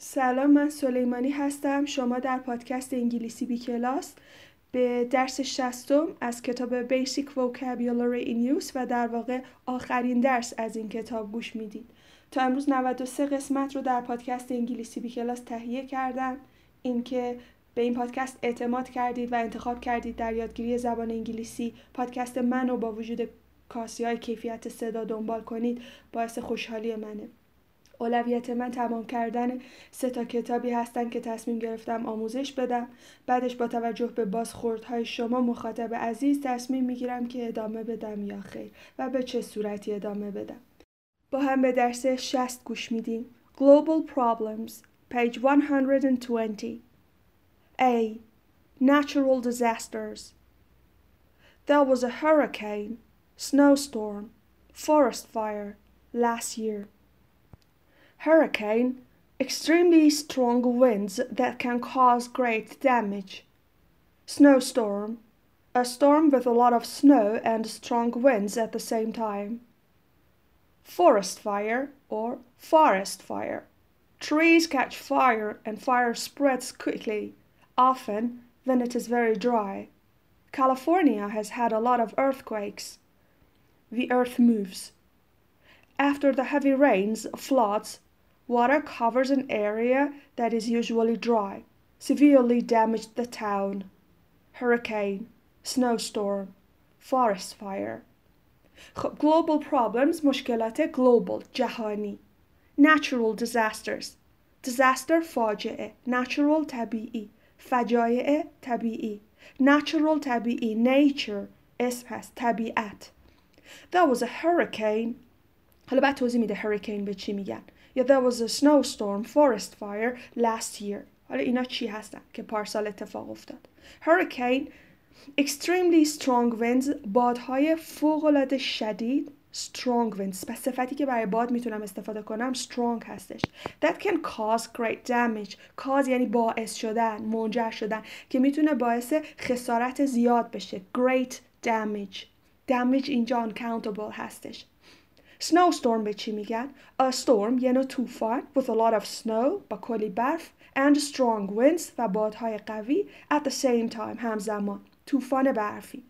سلام من سلیمانی هستم. شما در پادکست انگلیسی بی کلاس. به درس شستم از کتاب Basic Vocabulary in Use و در واقع آخرین درس از این کتاب گوش می‌دید. تا امروز 93 قسمت رو در پادکست انگلیسی بی کلاس تهیه کردم. اینکه به این پادکست اعتماد کردید و انتخاب کردید در یادگیری زبان انگلیسی پادکست منو با وجود کاسی های کیفیت صدا دنبال کنید باعث خوشحالی منه. اولویت من تمام کردن سه تا کتابی هستن که تصمیم گرفتم آموزش بدم. بعدش با توجه به بازخوردهای شما مخاطب عزیز تصمیم می‌گیرم که ادامه بدم یا خیر و به چه صورتی ادامه بدم. با هم به درس 60 گوش میدیم. Global Problems page 120 A. Natural disasters. There was a hurricane, snowstorm, forest fire last year. Hurricane, extremely strong winds that can cause great damage. Snowstorm, a storm with a lot of snow and strong winds at the same time. Forest fire or forest fire. Trees catch fire and fire spreads quickly, often when it is very dry. California has had a lot of earthquakes. The earth moves. After the heavy rains, floods, Water covers an area that is usually dry, severely damaged the town. Hurricane, snowstorm, forest fire. خب global problems مشکلات global جهانی natural disasters disaster فاجعه natural طبیعی فجایع طبیعی natural طبیعی nature اسم هست طبیعت There was a hurricane حالا بعد توضیح میده hurricane به چی میگن. یا there was a snowstorm forest fire last year. حالا اینا چی هستن که پارسال اتفاق افتاد؟ Hurricane extremely strong winds بادهای فوق شدید strong winds. پس صفتی که برای باد می‌تونم استفاده کنم strong هستش. That can cause great damage. Cause یعنی باعث شدن منجر شدن که می‌تونه باعث خسارت زیاد بشه. Great damage. Damage اینجا uncountable هستش. snowstorm به چی میگن a storm یعنی طوفان with a lot of snow با کلی برف and strong winds و بادهای قوی at the same time همزمان طوفان برفی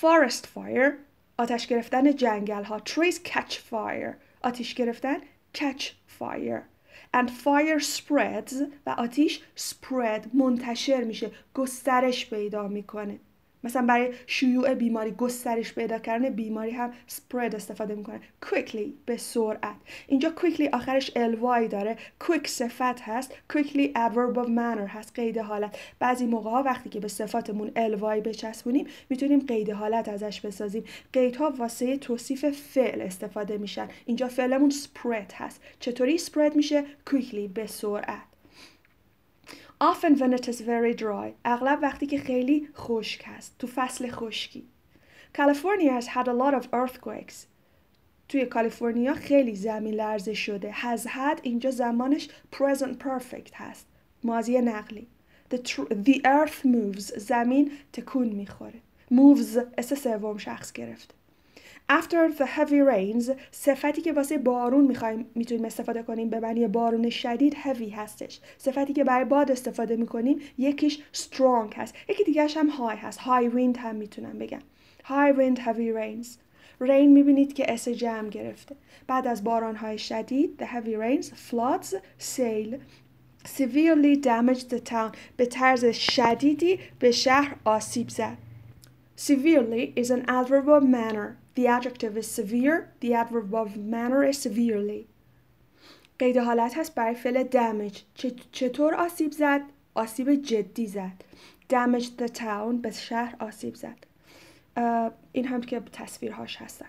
forest fire آتش گرفتن جنگل ها trees catch fire آتش گرفتن catch fire and fire spreads و آتیش spread منتشر میشه گسترش پیدا میکنه مثلا برای شیوع بیماری گسترش پیدا کردن بیماری هم spread استفاده می‌کنه quickly به سرعت. اینجا quickly آخرش ly داره. Quick صفت هست. Quickly adverb of manner هست. قید حالت. بعضی موقع ها وقتی که به صفاتمون ly بچسبونیم می‌تونیم قید حالت ازش بسازیم. قیدها واسه توصیف فعل استفاده میشن. اینجا فعلمون spread هست. چطوری spread میشه؟ Quickly به سرعت. Often when it is very dry اغلب وقتی که خیلی خشک هست تو فصل خشکی. California has had a lot of earthquakes. توی کالیفرنیا خیلی زمین لرزه شده. Has had اینجا زمانش present perfect هست. ماضی نقلی. The, the earth moves. زمین تکون می‌خوره. Moves. اس سوم شخص گرفته after the heavy rains صفتی که واسه بارون می‌خوایم می‌تونیم استفاده کنیم به معنی بارون شدید heavy هستش. صفتی که برای باد استفاده می‌کنیم یکیش strong هست. یکی دیگرش هم high هست. High wind هم می‌تونم بگم. High wind heavy rains. Rain می‌بینید که اس جمع گرفته. بعد از باران های شدید the heavy rains floods sail severely damaged the town. به طرز شدیدی به شهر آسیب زد. Severely is an adverb of manner The adjective is severe. The adverb of manner is severely. قید حالت هست برای فعل damage. چطور آسیب زد؟ آسیب جدی زد. damage the town به شهر آسیب زد. این هم که تصویرهاش هستن.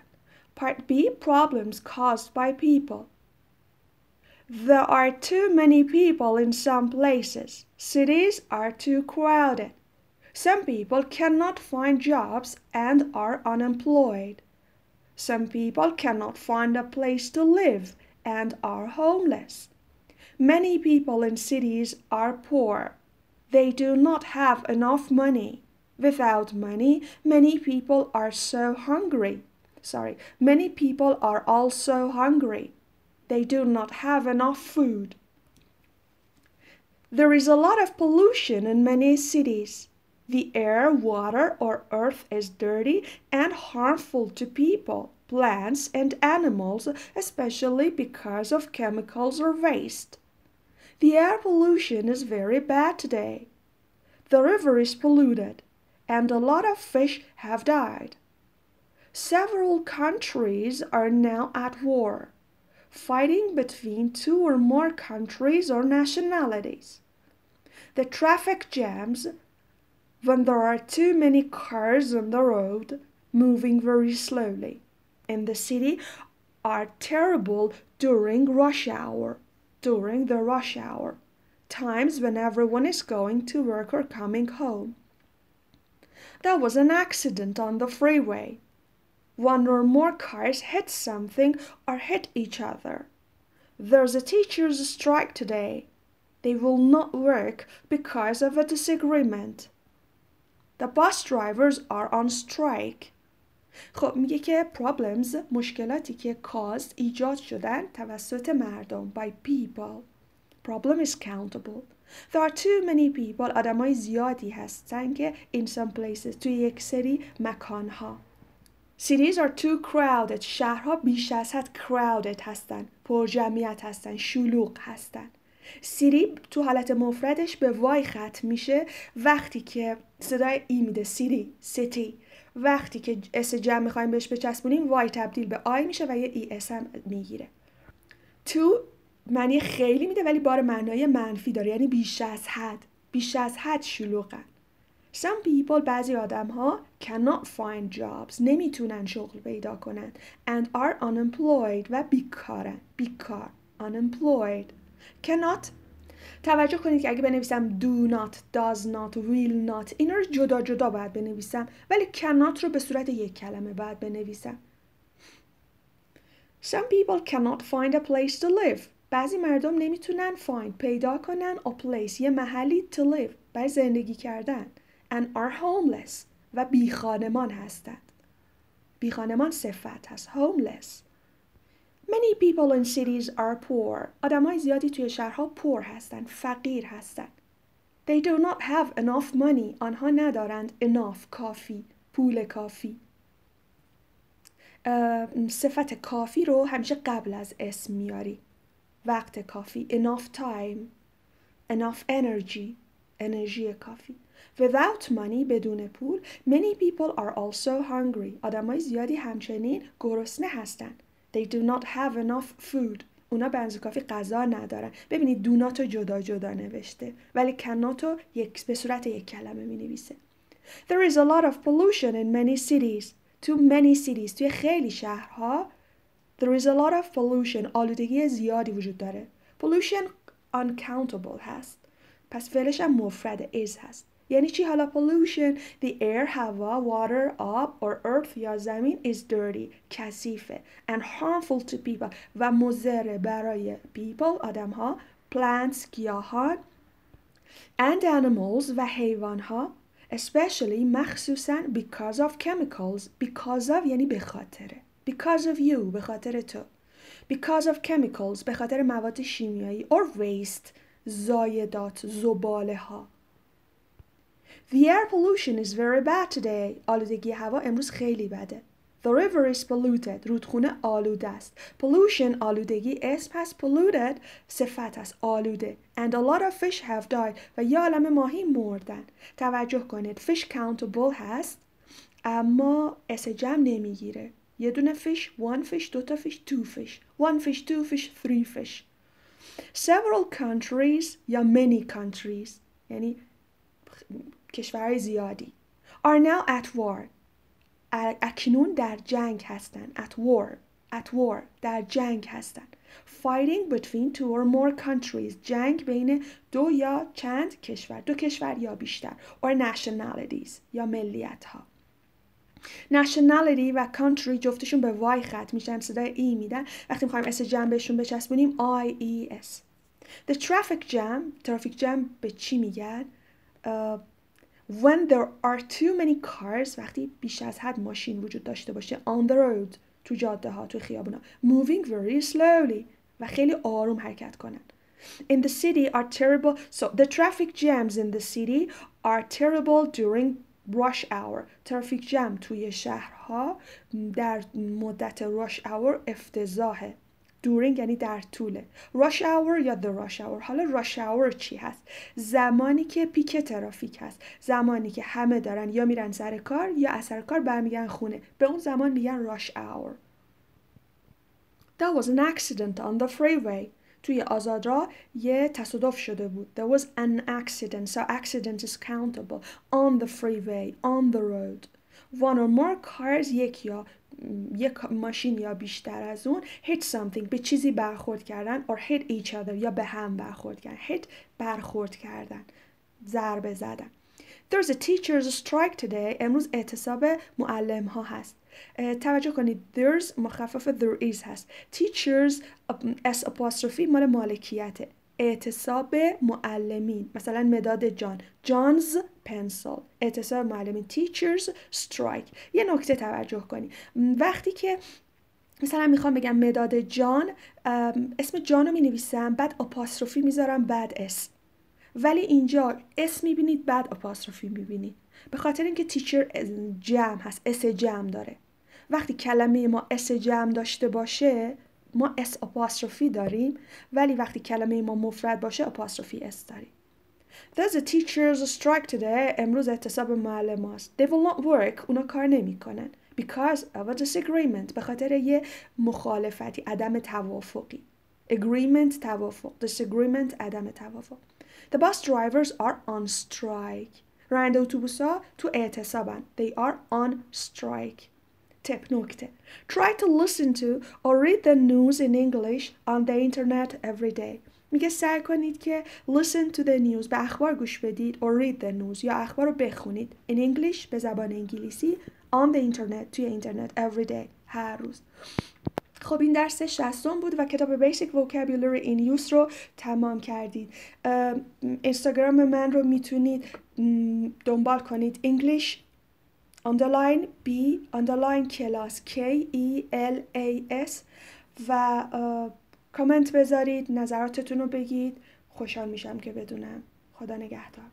Part B problems caused by people. There are too many people in some places. Cities are too crowded. Some people cannot find jobs and are unemployed. Some people cannot find a place to live and are homeless. Many people in cities are poor. They do not have enough money. Without money, many people are so hungry. Sorry, many people are also hungry. They do not have enough food. There is a lot of pollution in many cities. The air, water, or earth is dirty and harmful to people, plants, and animals, especially because of chemicals or waste. The air pollution is very bad today. The river is polluted, and a lot of fish have died. Several countries are now at war, fighting between two or more countries or nationalities. The traffic jams when there are too many cars on the road moving very slowly in the city are terrible during rush hour during the rush hour times when everyone is going to work or coming home. There was an accident on the freeway. One or more cars hit something or hit each other. There's a teachers strike today. They will not work because of a disagreement The bus drivers are on strike. خب میگه که problems مشکلاتی که caused ایجاد شدن توسط مردم by people problem is countable there are too many people آدمای زیادی هستن که in some places توی یک سری مکانها cities are too crowded شهرها بیش از حد crowded هستن پر جمعیت هستن شلوغ هستن city تو حالت مفردش به Y ختم میشه وقتی که صدای ای میده. city city. وقتی که S جمع می‌خوایم بهش بچسبونیم Y تبدیل به I میشه و یه ES هم می‌گیره. too معنی خیلی میده ولی بار معنای منفی داره. یعنی بیش از حد بیش از حد شلوغن. Some people بعضی آدم ها cannot find jobs نمی‌تونن شغل پیدا کنن and are unemployed و بیکارن. بیکار unemployed. Cannot. توجه کنید که اگه بنویسم do not, does not, will not اینا رو جدا جدا باید بنویسم. ولی cannot رو به صورت یک کلمه باید بنویسم. Some people cannot find a place to live. بعضی مردم نمی‌تونن find پیدا کنن a place یه محلی to live برای زندگی کردن. And are homeless. و بیخانمان هستند. بیخانمان صفت هست. Homeless. Many people in cities are poor. آدمای زیادی توی شهرها poor هستن. فقیر هستن. They do not have enough money. آنها ندارند enough کافی. پول کافی. صفت کافی رو همیشه قبل از اسم میاری. وقت کافی. enough time. enough energy. انرژی کافی. Without money بدون پول many people are also hungry. آدمای زیادی همچنین گرسنه هستند. They do not have enough food. اونا به کافی غذا ندارن. ببینید دونات رو جدا جدا نوشته ولی کنات رو یک به صورت یک کلمه می نویسه. There is a lot of pollution in many cities. To many cities. توی خیلی شهرها There is a lot of pollution. آلودگی زیادی وجود داره. Pollution uncountable هست. پس فعلش هم مفرد is هست. یعنی چی حالا pollution the air هوا water آب or earth یا زمین is dirty کثیفه and harmful to people و مضر برای people آدم ها plants گیاهان and animals و حیوان ها especially مخصوصا because of chemicals because of یعنی به خاطره because of you به خاطر تو because of chemicals به خاطر مواد شیمیایی or waste زایدات زباله ها The air pollution is very bad today. آلودگی هوا امروز خیلی بده. The river is polluted. رودخونه آلوده است. Pollution آلودگی اسم هست. Polluted صفت است. آلوده. And a lot of fish have died. و یه عالم ماهی مردن. توجه کنید. Fish countable هست. اما اس جمع نمیگیره. یه دونه fish, one fish, دو تا fish, two fish. One fish, two fish, three fish. Several countries یا many countries یعنی کشورهای زیادی. Are now at war. اکنون در جنگ هستند at war. At war. در جنگ هستند fighting between two or more countries. جنگ بین دو یا چند کشور؟ دو کشور یا بیشتر. Or nationalities. یا ملیت ها nationality و country جفتشون به وای خط میشن. صدای ای میدن. وقتی می‌خوایم اس جمع بهشون بچسبونیم I E S the traffic jam. Traffic jam به چی میگن؟ when there are too many cars وقتی بیش از حد ماشین وجود داشته باشه on the road تو جاده ها تو خیابونا moving very slowly و خیلی آروم حرکت کنن in the city are terrible so the traffic jams in the city are terrible during rush hour ترافیک جم توی شهرها در مدت rush hour افتضاحه During یعنی در طوله rush hour یا the rush hour حالا rush hour چی هست زمانی که پیک ترافیک هست زمانی که همه دارن یا میرن سر کار یا از سر کار برمیگن خونه به اون زمان میگن rush hour There was an accident on the freeway توی آزادراه یه تصادف شده بود There was an accident so accident is countable on the freeway on the road one or more cars یک یا یک ماشین یا بیشتر از اون hit something به چیزی برخورد کردن or hit each other یا به هم برخورد کردن hit برخورد کردن ضربه زدن. There's a teacher's strike today امروز اعتصاب معلم ها هست توجه کنید there's مخفف there is هست. Teachers s apostrophe مال مالکیته. اعتصاب معلمین مثلا مداد جان. جانز پنسل اعتصاب معلمین. Teachers strike. یه نکته توجه کنید وقتی که مثلا می‌خوام بگم مداد جان اسم جان رو می نویسم بعد اپاستروفی می‌ذارم بعد اسم ولی اینجا اسم می‌بینید بعد اپاستروفی می‌بینید به خاطر اینکه teacher جمع هست S جمع داره. وقتی کلمه ما S جمع داشته باشه ما S apostrophe داریم ولی وقتی کلمه ما مفرد باشه apostrophe S داریم There's a teachers' strike today. امروز اعتصاب معلم هست. They will not work. اونا کار نمی‌کنن. Because of a disagreement. به خاطر یه مخالفتی. عدم توافقی. Agreement توافق. Disagreement عدم توافق. The bus drivers are on strike. راننده اتوبوس ها تو اعتصابن. They are on strike. Tip نکته Try to listen to or read the news in English on the internet every day. میگه سعی کنید که listen to the news به اخبار گوش بدید or read the news یا اخبار رو بخونید in English به زبان انگلیسی on the internet توی اینترنت every day هر روز خب این درس شستم بود و کتاب Basic Vocabulary in Use رو تمام کردید اینستاگرام من رو می‌تونید دنبال کنید English underline B underline کلاس K E L A S. و کامنت بذارید نظراتتون رو بگید. خوشحال میشم که بدونم. خدا نگهدار.